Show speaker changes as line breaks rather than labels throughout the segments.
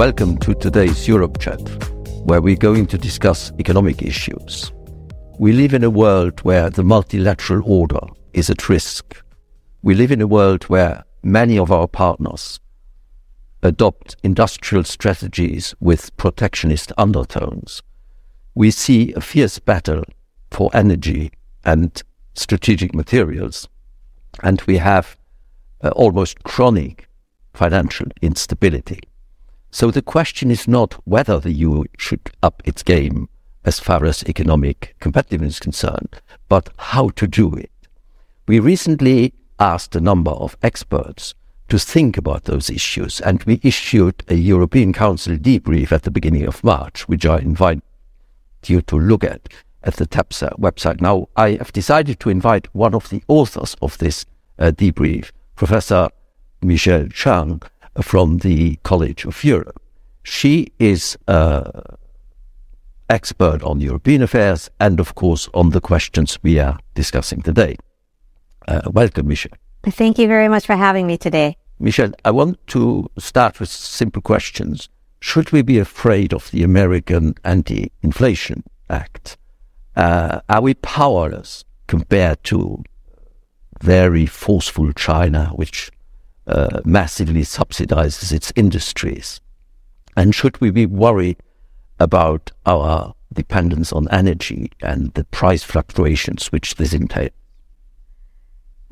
Welcome to today's Europe Chat, where we're going to discuss economic issues. We live in a world where the multilateral order is at risk. We live in a world where many of our partners adopt industrial strategies with protectionist undertones. We see a fierce battle for energy and strategic materials, and we have uh, almost chronic financial instability. So the question is not whether the EU should up its game as far as economic competitiveness is concerned, but how to do it. We recently asked a number of experts to think about those issues, and we issued a European Council debrief at the beginning of March, which I invite you to look at at the TEPSA website. Now, I have decided to invite one of the authors of this uh, debrief, Professor Michele Chang from the College of Europe. She is an expert on European affairs and, of course, on the questions we are discussing today. Uh, welcome, Michele.
Thank you very much for having me today.
Michele, I want to start with simple questions. Should we be afraid of the American Anti Inflation Act? Uh, are we powerless compared to very forceful China, which uh, massively subsidizes its industries? And should we be worried about our dependence on energy and the price fluctuations which this entails?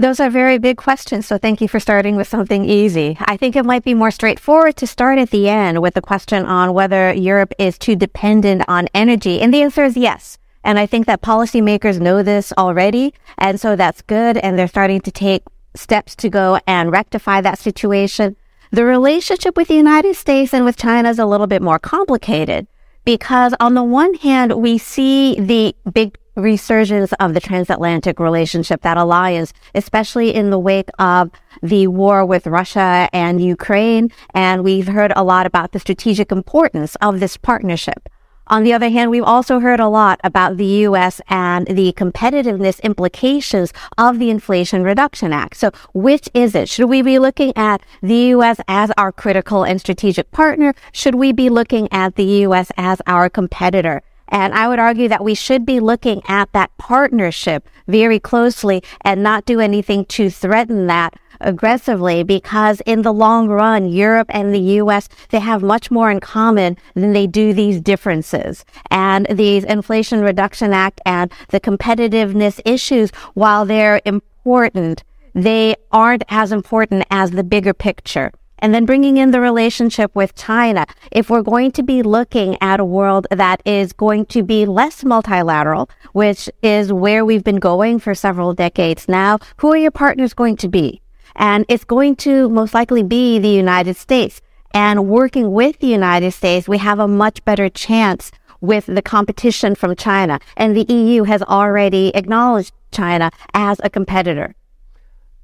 Those are very big questions, so thank you for starting with something easy. I think it might be more straightforward to start at the end with the question on whether Europe is too dependent on energy. And the answer is yes. And I think that policymakers know this already. And so that's good. And they're starting to take steps to go and rectify that situation. The relationship with the United States and with China is a little bit more complicated because on the one hand, we see the big resurgence of the transatlantic relationship, that alliance, especially in the wake of the war with Russia and Ukraine. And we've heard a lot about the strategic importance of this partnership. On the other hand, we've also heard a lot about the U.S. and the competitiveness implications of the Inflation Reduction Act. So which is it? Should we be looking at the U.S. as our critical and strategic partner? Should we be looking at the U.S. as our competitor? And I would argue that we should be looking at that partnership very closely and not do anything to threaten that aggressively because in the long run, Europe and the US, they have much more in common than they do these differences. And these Inflation Reduction Act and the competitiveness issues, while they're important, they aren't as important as the bigger picture. And then bringing in the relationship with China. If we're going to be looking at a world that is going to be less multilateral, which is where we've been going for several decades now, who are your partners going to be? And it's going to most likely be the United States. And working with the United States, we have a much better chance with the competition from China. And the EU has already acknowledged China as a competitor.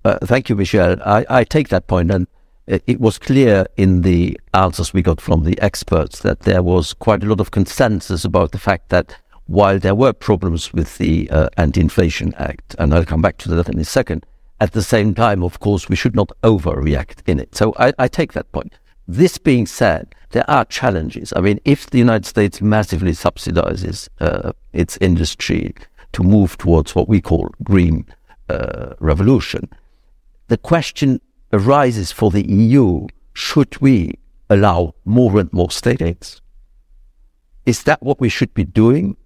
Uh, thank you, Michele. I, I, take that point, and it was clear in the answers we got from the experts that there was quite a lot of consensus about the fact that while there were problems with the uh, Anti-Inflation Act, and I'll come back to that in a second, at the same time, of course, we should not overreact in it. So I, I take that point. This being said, there are challenges. I mean, if the United States massively subsidizes uh, its industry to move towards what we call green uh, revolution, the question arises for the EU: Should we allow more and more state aids? Is that what we should be doing?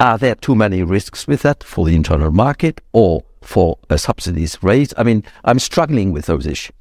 Are there too many risks with that for the internal market, or for subsidies raised? I mean, I'm struggling with those issues.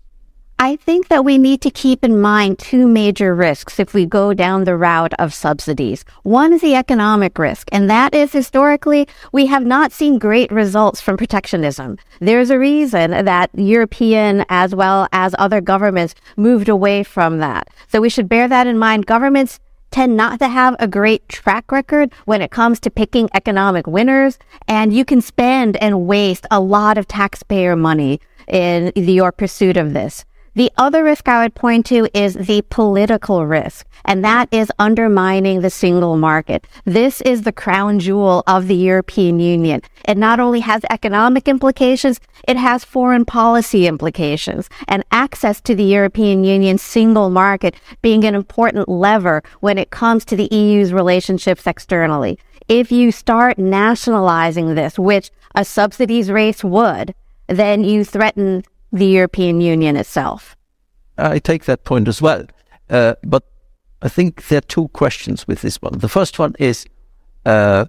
I think that we need to keep in mind two major risks if we go down the route of subsidies. One is the economic risk, and that is historically we have not seen great results from protectionism. There's a reason that European as well as other governments moved away from that. So we should bear that in mind. Governments tend not to have a great track record when it comes to picking economic winners. And you can spend and waste a lot of taxpayer money in your pursuit of this. The other risk I would point to is the political risk, and that is undermining the single market. This is the crown jewel of the European Union. It not only has economic implications, it has foreign policy implications, and access to the European Union's single market being an important lever when it comes to the EU's relationships externally. If you start nationalizing this, which a subsidies race would, then you threaten the European Union itself.
I take that point as well. Uh, but I think there are two questions with this one. The first one is uh,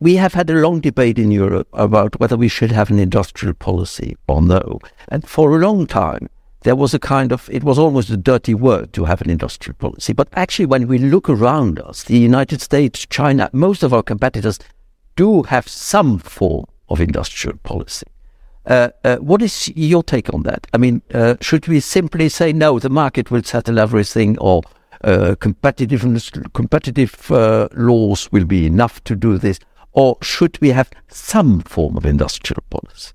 we have had a long debate in Europe about whether we should have an industrial policy or no. And for a long time, there was a kind of, it was almost a dirty word to have an industrial policy. But actually, when we look around us, the United States, China, most of our competitors do have some form of industrial policy. Uh, uh, what is your take on that? I mean, uh, should we simply say no, the market will settle everything, or uh, competitive laws will be enough to do this, or should we have some form of industrial policy?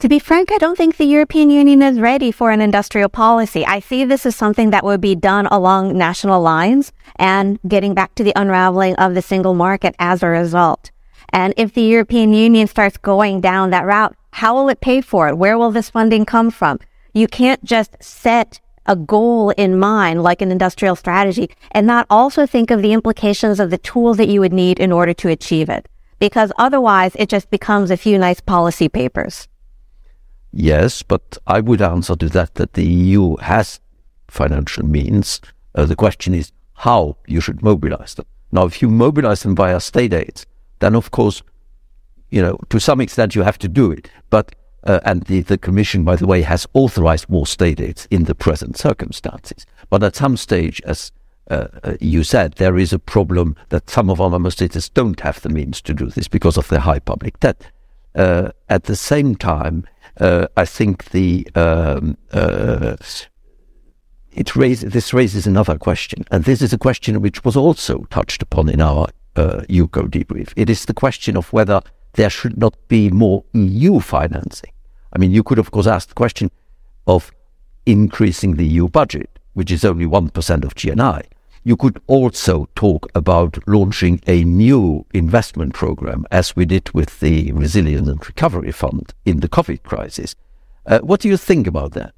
To be frank, I don't think the European Union is ready for an industrial policy. I see this as something that would be done along national lines and getting back to the unraveling of the single market as a result. And if the European Union starts going down that route, how will it pay for it? Where will this funding come from? You can't just set a goal in mind, like an industrial strategy, and not also think of the implications of the tools that you would need in order to achieve it. Because otherwise, it just becomes a few nice policy papers.
Yes, but I would answer to that that the EU has financial means. Uh, the question is how you should mobilize them. Now, if you mobilize them via state aid, then of course, you know, to some extent you have to do it. But uh, and the, the Commission, by the way, has authorized more state aids in the present circumstances. But at some stage, as uh, uh, you said, there is a problem that some of our member states don't have the means to do this because of their high public debt. Uh, at the same time, uh, I think the um, uh, it raises this raises another question, and this is a question which was also touched upon in our uh, EUCO debrief. It is the question of whether there should not be more EU financing. I mean, you could, of course, ask the question of increasing the EU budget, which is only 1% of GNI. You could also talk about launching a new investment program, as we did with the Resilience and Recovery Fund in the COVID crisis. Uh, what do you think about that?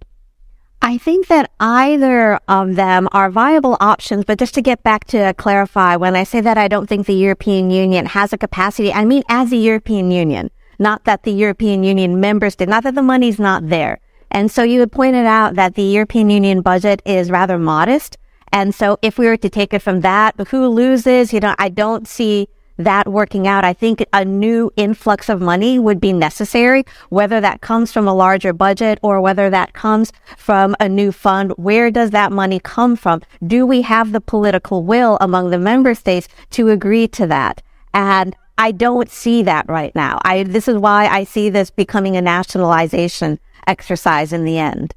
I think that either of them are viable options, but just to get back to clarify, when I say that I don't think the European Union has a capacity, I mean as a European Union, not that the European Union members did, not that the money's not there. And so you had pointed out that the European Union budget is rather modest. And so if we were to take it from that, but who loses? You know, I don't see that working out, I think a new influx of money would be necessary, whether that comes from a larger budget or whether that comes from a new fund. Where does that money come from? Do we have the political will among the member states to agree to that? And I don't see that right now. I, this is why I see this becoming a nationalization exercise in the end.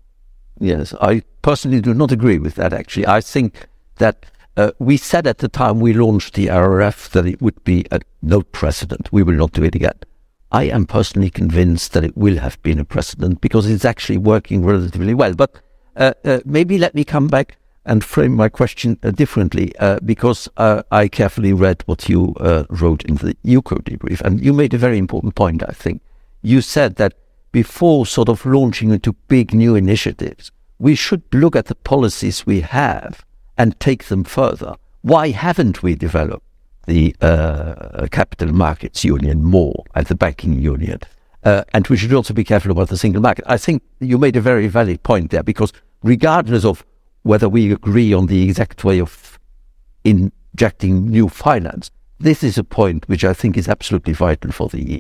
Yes, I personally do not agree with that, actually. I think that uh, we said at the time we launched the RRF that it would be a no precedent. We will not do it again. I am personally convinced that it will have been a precedent because it's actually working relatively well. But uh, uh, maybe let me come back and frame my question uh, differently uh, because uh, I carefully read what you wrote in the EUCO debrief. And you made a very important point, I think. You said that before sort of launching into big new initiatives, we should look at the policies we have and take them further. Why haven't we developed the uh, capital markets union more and the banking union? Uh, and we should also be careful about the single market. I think you made a very valid point there because regardless of whether we agree on the exact way of injecting new finance, this is a point which I think is absolutely vital for the EU.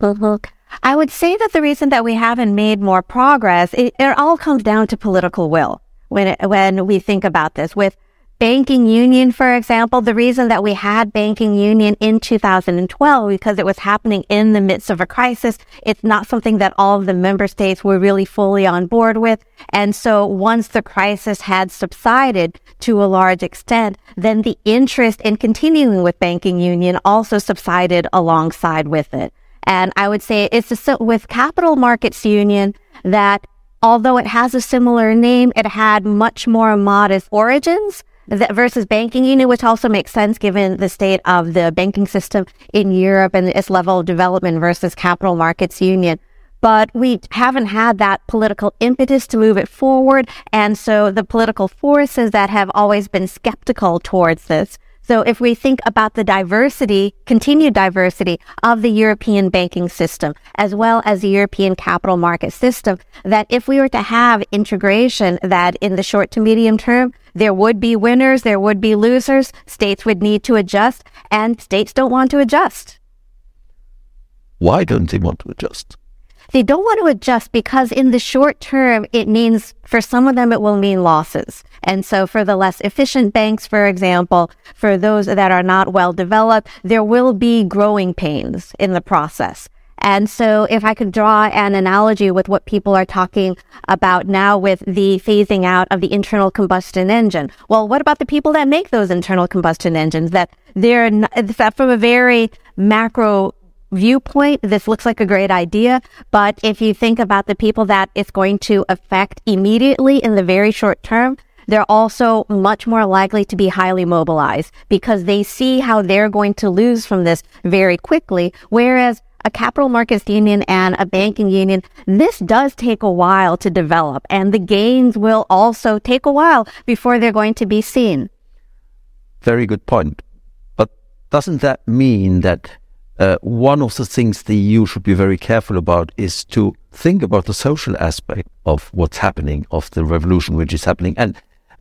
Mm-hmm. I would say that the reason that we haven't made more progress, it, it all comes down to political will when it, when we think about this. With banking union, for example, the reason that we had banking union in 2012 because it was happening in the midst of a crisis. It's not something that all of the member states were really fully on board with. And so once the crisis had subsided to a large extent, then the interest in continuing with banking union also subsided alongside with it. And I would say it's a, with capital markets union, that although it has a similar name, it had much more modest origins versus banking union, which also makes sense given the state of the banking system in Europe and its level of development versus capital markets union. But we haven't had that political impetus to move it forward. And so the political forces that have always been skeptical towards this so if we think about the diversity, continued diversity of the European banking system, as well as the European capital market system, that if we were to have integration that in the short to medium term, there would be winners, there would be losers, states would need to adjust, and states don't want to adjust.
Why don't they want to adjust?
They don't want to adjust because in the short term, it means for some of them, it will mean losses. And so for the less efficient banks, for example, for those that are not well developed, there will be growing pains in the process. And so if I could draw an analogy with what people are talking about now with the phasing out of the internal combustion engine. Well, what about the people that make those internal combustion engines that they're not, that from a very macro viewpoint, this looks like a great idea. But if you think about the people that it's going to affect immediately in the very short term, they're also much more likely to be highly mobilized because they see how they're going to lose from this very quickly. Whereas a capital markets union and a banking union, this does take a while to develop and the gains will also take a while before they're going to be seen.
Very good point. But doesn't that mean that uh, one of the things the EU should be very careful about is to think about the social aspect of what's happening, of the revolution which is happening. And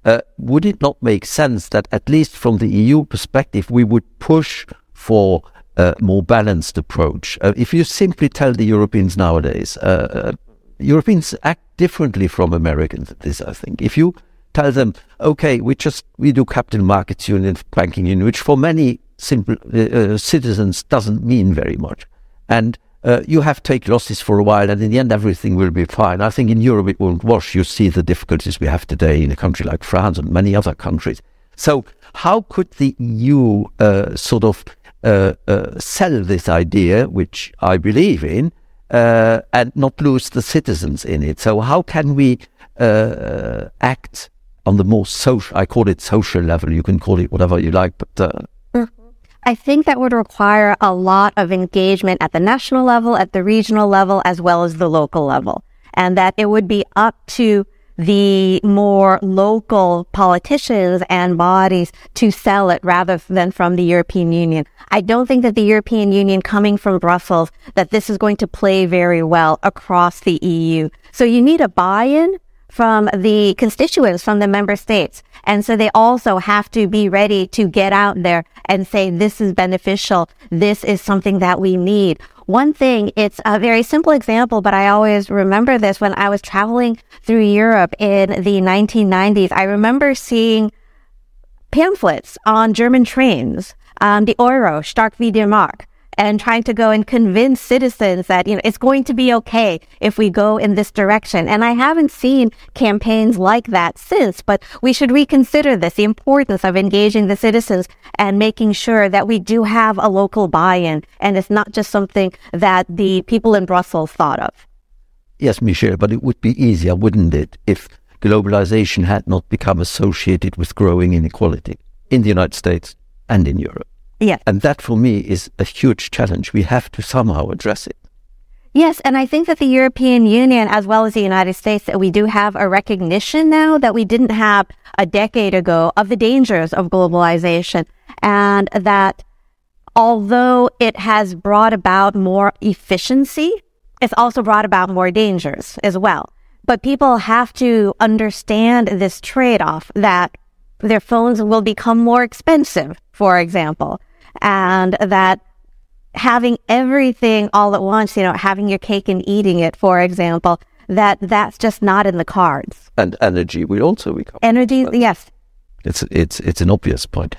uh, would it not make sense that, at least from the EU perspective, we would push for a more balanced approach? Uh, if you simply tell the Europeans nowadays, uh, uh, Europeans act differently from Americans at this, I think. If you tell them, okay, we just we do capital markets union, banking union, which for many simple uh, uh, citizens doesn't mean very much. And uh, you have to take losses for a while, and in the end, everything will be fine. I think in Europe it won't wash. You see the difficulties we have today in a country like France and many other countries. So, how could the EU uh, sort of uh, uh, sell this idea, which I believe in, and not lose the citizens in it? So, how can we act on the more social? I call it social level. You can call it whatever you like, but
I think that would require a lot of engagement at the national level, at the regional level, as well as the local level. And that it would be up to the more local politicians and bodies to sell it rather than from the European Union. I don't think that the European Union coming from Brussels, that this is going to play very well across the EU. So you need a buy-in from the constituents from the member states. And so they also have to be ready to get out there and say, this is beneficial. This is something that we need. One thing, it's a very simple example, but I always remember this when I was traveling through Europe in the 1990s. I remember seeing pamphlets on German trains, um, the Euro, Stark wie der Mark and trying to go and convince citizens that, you know, it's going to be okay if we go in this direction. And I haven't seen campaigns like that since, but we should reconsider this, the importance of engaging the citizens and making sure that we do have a local buy-in and it's not just something that the people in Brussels thought of.
Yes, Michele, but it would be easier, wouldn't it, if globalization had not become associated with growing inequality in the United States and in Europe?
Yes.
And that for me is a huge challenge. We have to somehow address it.
Yes, and I think that the European Union, as well as the United States, that we do have a recognition now that we didn't have a decade ago of the dangers of globalization. And that although it has brought about more efficiency, it's also brought about more dangers as well. But people have to understand this trade-off that their phones will become more expensive, for example, and that having everything all at once, you know, having your cake and eating it, for example, that that's just not in the cards.
And energy will also become
energy. Yes,
it's it's it's an obvious point.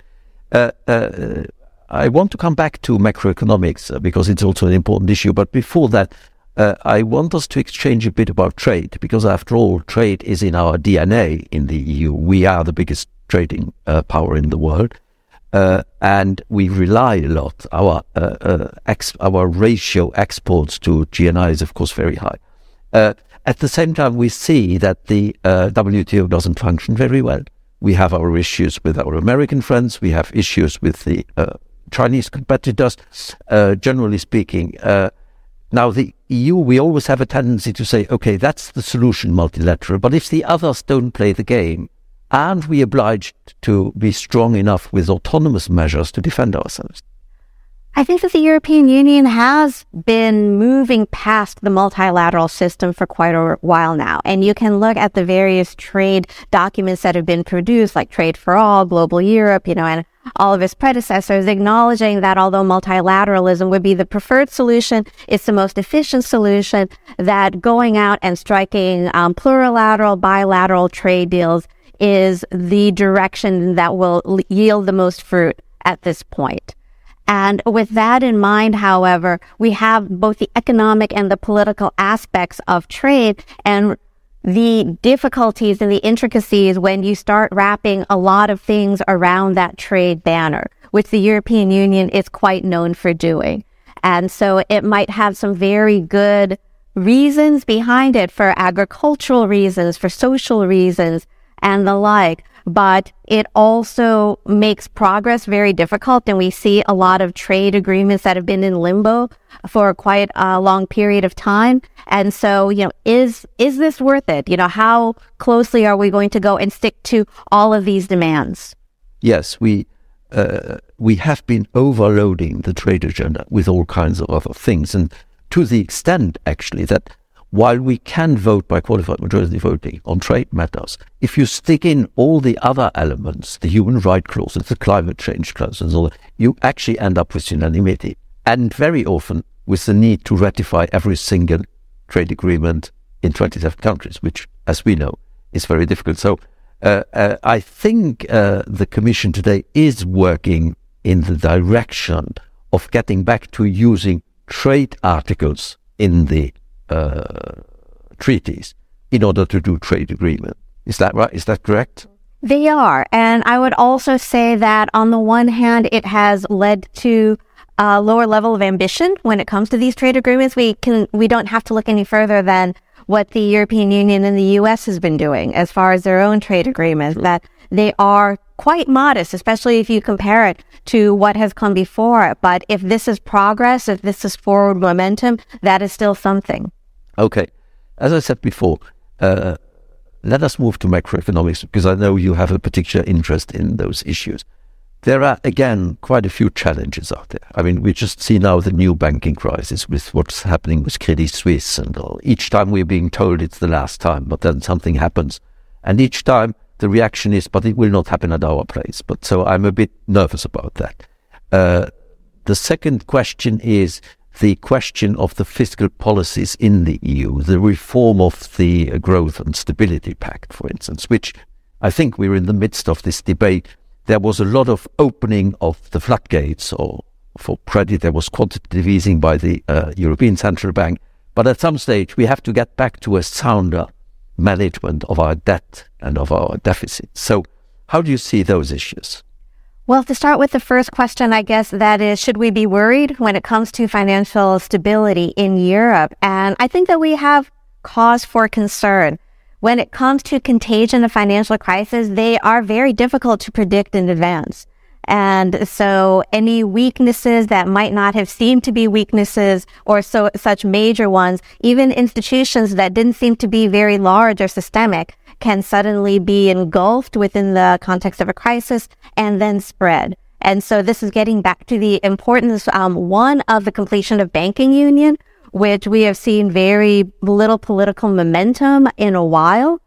Uh, uh, I want to come back to macroeconomics uh, because it's also an important issue. But before that, uh, I want us to exchange a bit about trade because, after all, trade is in our DNA in the EU. We are the biggest trading uh, power in the world. Uh, and we rely a lot. Our uh, uh, ex- our ratio exports to GNI is of course very high, uh, at the same time, we see that the uh, WTO doesn't function very well. We have our issues with our American friends. We have issues with the uh, Chinese competitors. Generally speaking, now the EU, we always have a tendency to say, okay, that's the solution, multilateral. But if the others don't play the game, and we obliged to be strong enough with autonomous measures to defend ourselves.
I think that the European Union has been moving past the multilateral system for quite a while now. And you can look at the various trade documents that have been produced, like Trade for All, Global Europe, you know, and all of its predecessors, acknowledging that although multilateralism would be the preferred solution, it's the most efficient solution, that going out and striking um, plurilateral, bilateral trade deals is the direction that will yield the most fruit at this point. And with that in mind, however, we have both the economic and the political aspects of trade and the difficulties and the intricacies when you start wrapping a lot of things around that trade banner, which the European Union is quite known for doing. And so it might have some very good reasons behind it for agricultural reasons, for social reasons, and the like but it also makes progress very difficult. And we see a lot of trade agreements that have been in limbo for quite a long period of time. And so, you know, is, is this worth it? You know, how closely are we going to go and stick to all of these demands?
Yes, we, uh, we have been overloading the trade agenda with all kinds of other things. And to the extent, actually, that while we can vote by qualified majority voting on trade matters, if you stick in all the other elements, the human rights clauses, the climate change clauses, all that, you actually end up with unanimity. And very often with the need to ratify every single trade agreement in 27 countries, which, as we know, is very difficult. So uh, uh, I think uh, the Commission today is working in the direction of getting back to using trade articles in the Uh, treaties in order to do trade agreement. Is that right? Is that correct?
They are. And I would also say that on the one hand, it has led to a lower level of ambition when it comes to these trade agreements. We can, we don't have to look any further than what the European Union and the US has been doing as far as their own trade agreements, that they are quite modest, especially if you compare it to what has come before. But if this is progress, if this is forward momentum, that is still something.
Okay. As I said before, uh, let us move to macroeconomics because I know you have a particular interest in those issues. There are, again, quite a few challenges out there. I mean, we just see now the new banking crisis with what's happening with Credit Suisse and. Each time we're being told it's the last time, but then something happens. And each time the reaction is, but it will not happen at our place. But so I'm a bit nervous about that. Uh, the second question is, the question of the fiscal policies in the EU, the reform of the Growth and Stability Pact, for instance, which I think we're in the midst of this debate. There was a lot of opening of the floodgates or for credit. There was quantitative easing by the uh, European Central Bank. But at some stage, we have to get back to a sounder management of our debt and of our deficit. So how do you see those issues?
Well, to start with the first question, I guess that is, should we be worried when it comes to financial stability in Europe? And I think that we have cause for concern. When it comes to contagion of financial crisis, they are very difficult to predict in advance. And so any weaknesses that might not have seemed to be weaknesses or so such major ones, even institutions that didn't seem to be very large or systemic, can suddenly be engulfed within the context of a crisis and then spread. And so this is getting back to the importance, um, one of the completion of banking union, which we have seen very little political momentum in a while.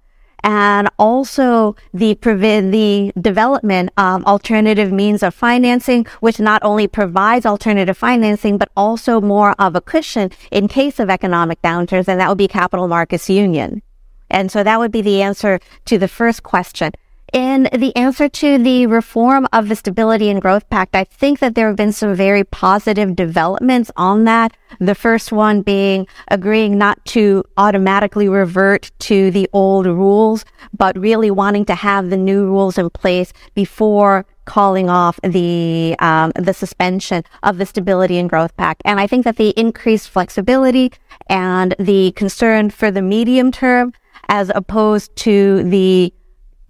And also the the development of alternative means of financing, which not only provides alternative financing, but also more of a cushion in case of economic downturns. And that would be capital markets union. And so that would be the answer to the first question. In the answer to the reform of the Stability and Growth Pact, I think that there have been some very positive developments on that. The first one being agreeing not to automatically revert to the old rules, but really wanting to have the new rules in place before calling off the um, the suspension of the Stability and Growth Pact. And I think that the increased flexibility and the concern for the medium term as opposed to the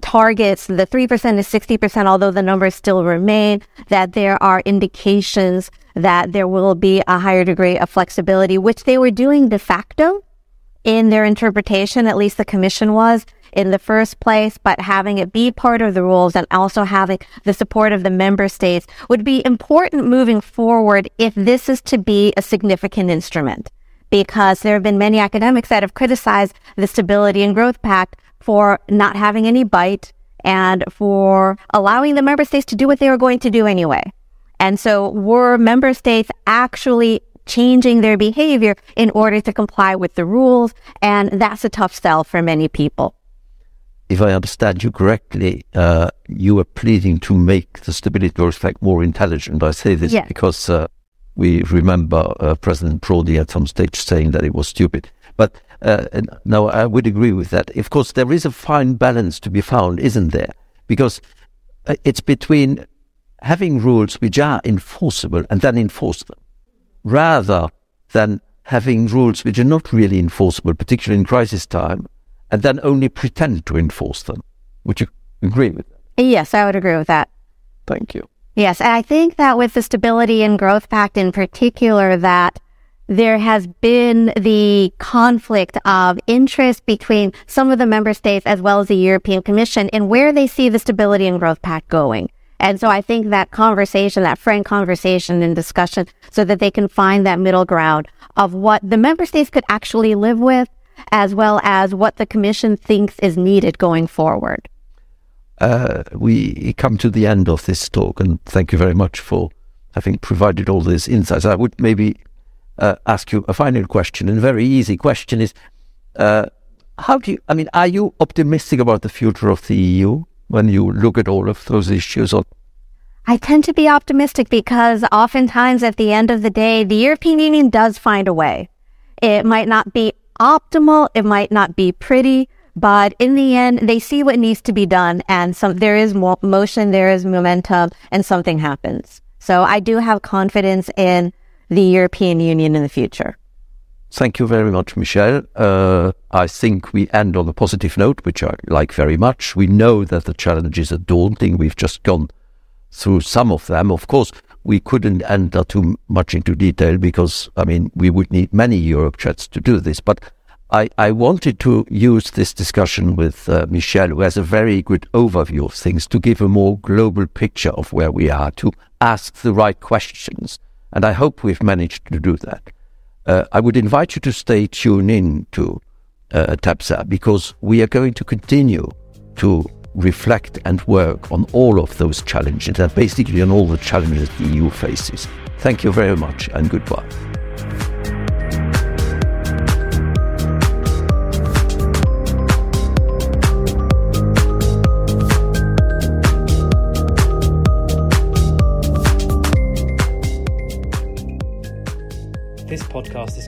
targets, the 3% to 60%, although the numbers still remain, that there are indications that there will be a higher degree of flexibility, which they were doing de facto in their interpretation, at least the commission was in the first place, but having it be part of the rules and also having the support of the member states would be important moving forward if this is to be a significant instrument. Because there have been many academics that have criticized the Stability and Growth Pact for not having any bite and for allowing the member states to do what they were going to do anyway. And so were member states actually changing their behavior in order to comply with the rules? And that's a tough sell for many people.
If I understand you correctly, uh, you are pleading to make the Stability and Growth Pact more intelligent. I say this because uh, we remember uh, President Prodi at some stage saying that it was stupid. But uh, no, I would agree with that. Of course, there is a fine balance to be found, isn't there? Because uh, it's between having rules which are enforceable and then enforce them, rather than having rules which are not really enforceable, particularly in crisis time, and then only pretend to enforce them. Would you agree with that?
Yes, I would agree with that.
Thank you.
Yes, and I think that with the Stability and Growth Pact in particular, that there has been the conflict of interest between some of the member states as well as the European Commission in where they see the Stability and Growth Pact going. And so I think that conversation, that frank conversation and discussion so that they can find that middle ground of what the member states could actually live with as well as what the commission thinks is needed going forward.
Uh, we come to the end of this talk and thank you very much for having provided all these insights. I would maybe uh, ask you a final question, and a very easy question is, uh, how do you, I mean, are you optimistic about the future of the EU when you look at all of those issues? Or
I tend to be optimistic because oftentimes at the end of the day, the European Union does find a way. It might not be optimal, it might not be pretty, but in the end, they see what needs to be done, and some there is mo- motion, there is momentum, and something happens. So I do have confidence in the European Union in the future.
Thank you very much, Michele. Uh, I think we end on a positive note, which I like very much. We know that the challenges are daunting. We've just gone through some of them. Of course, we couldn't enter too much into detail because, I mean, we would need many Europe Eurocrats to do this. But I, I wanted to use this discussion with uh, Michele, who has a very good overview of things, to give a more global picture of where we are, to ask the right questions and I hope we've managed to do that. Uh, I would invite you to stay tuned in to uh, TEPSA because we are going to continue to reflect and work on all of those challenges and basically on all the challenges the EU faces. Thank you very much and goodbye.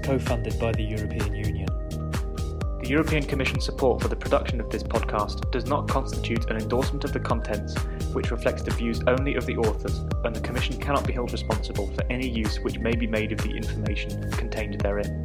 Podcast is co funded by the European Union. The European Commission support for the production of this podcast does not constitute an endorsement of the contents, which reflects the views only of the authors, and the Commission cannot be held responsible for any use which may be made of the information contained therein.